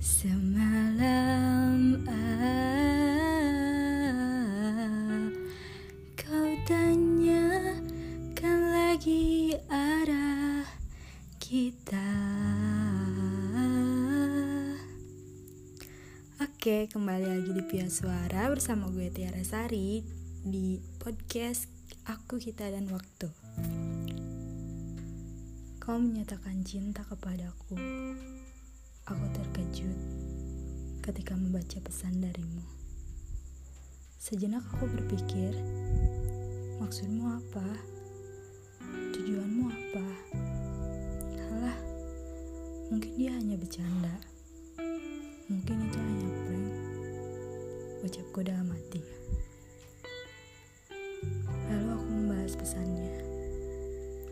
Semalam ah, kau tanyakan lagi arah kita. Oke, kembali lagi di Pia Suara bersama gue Tiara Sari di podcast Aku Kita dan Waktu. Kau menyatakan cinta kepadaku Aku terkejut ketika membaca pesan darimu. Sejenak aku berpikir, maksudmu apa? Tujuanmu apa? Halah, mungkin dia hanya bercanda. Mungkin itu hanya prank. Ucapku dalam hati. Lalu aku membahas pesannya.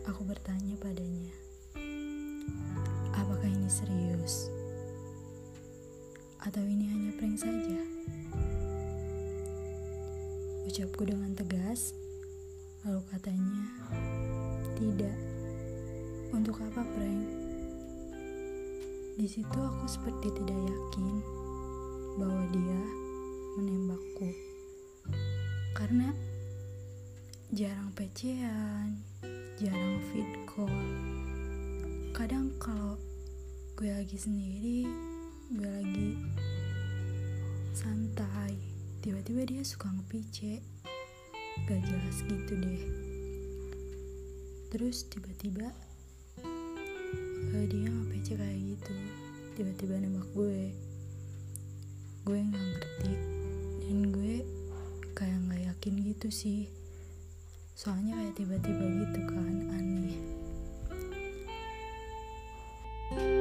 Aku bertanya padanya, apakah ini serius? Atau ini hanya prank saja? Ucapku dengan tegas, lalu katanya, tidak. Untuk apa prank? Di situ aku seperti tidak yakin bahwa dia menembakku. Karena jarang pecean, jarang feed call. Kadang kalau gue lagi sendiri, gue lagi. Santai. Tiba-tiba dia suka ngepice. Gak jelas gitu deh. Terus tiba-tiba eh, dia ngepice kayak gitu. Tiba-tiba nembak gue. Gue nggak ngerti. Dan gue kayak nggak yakin gitu sih. Soalnya kayak tiba-tiba gitu kan aneh. thank you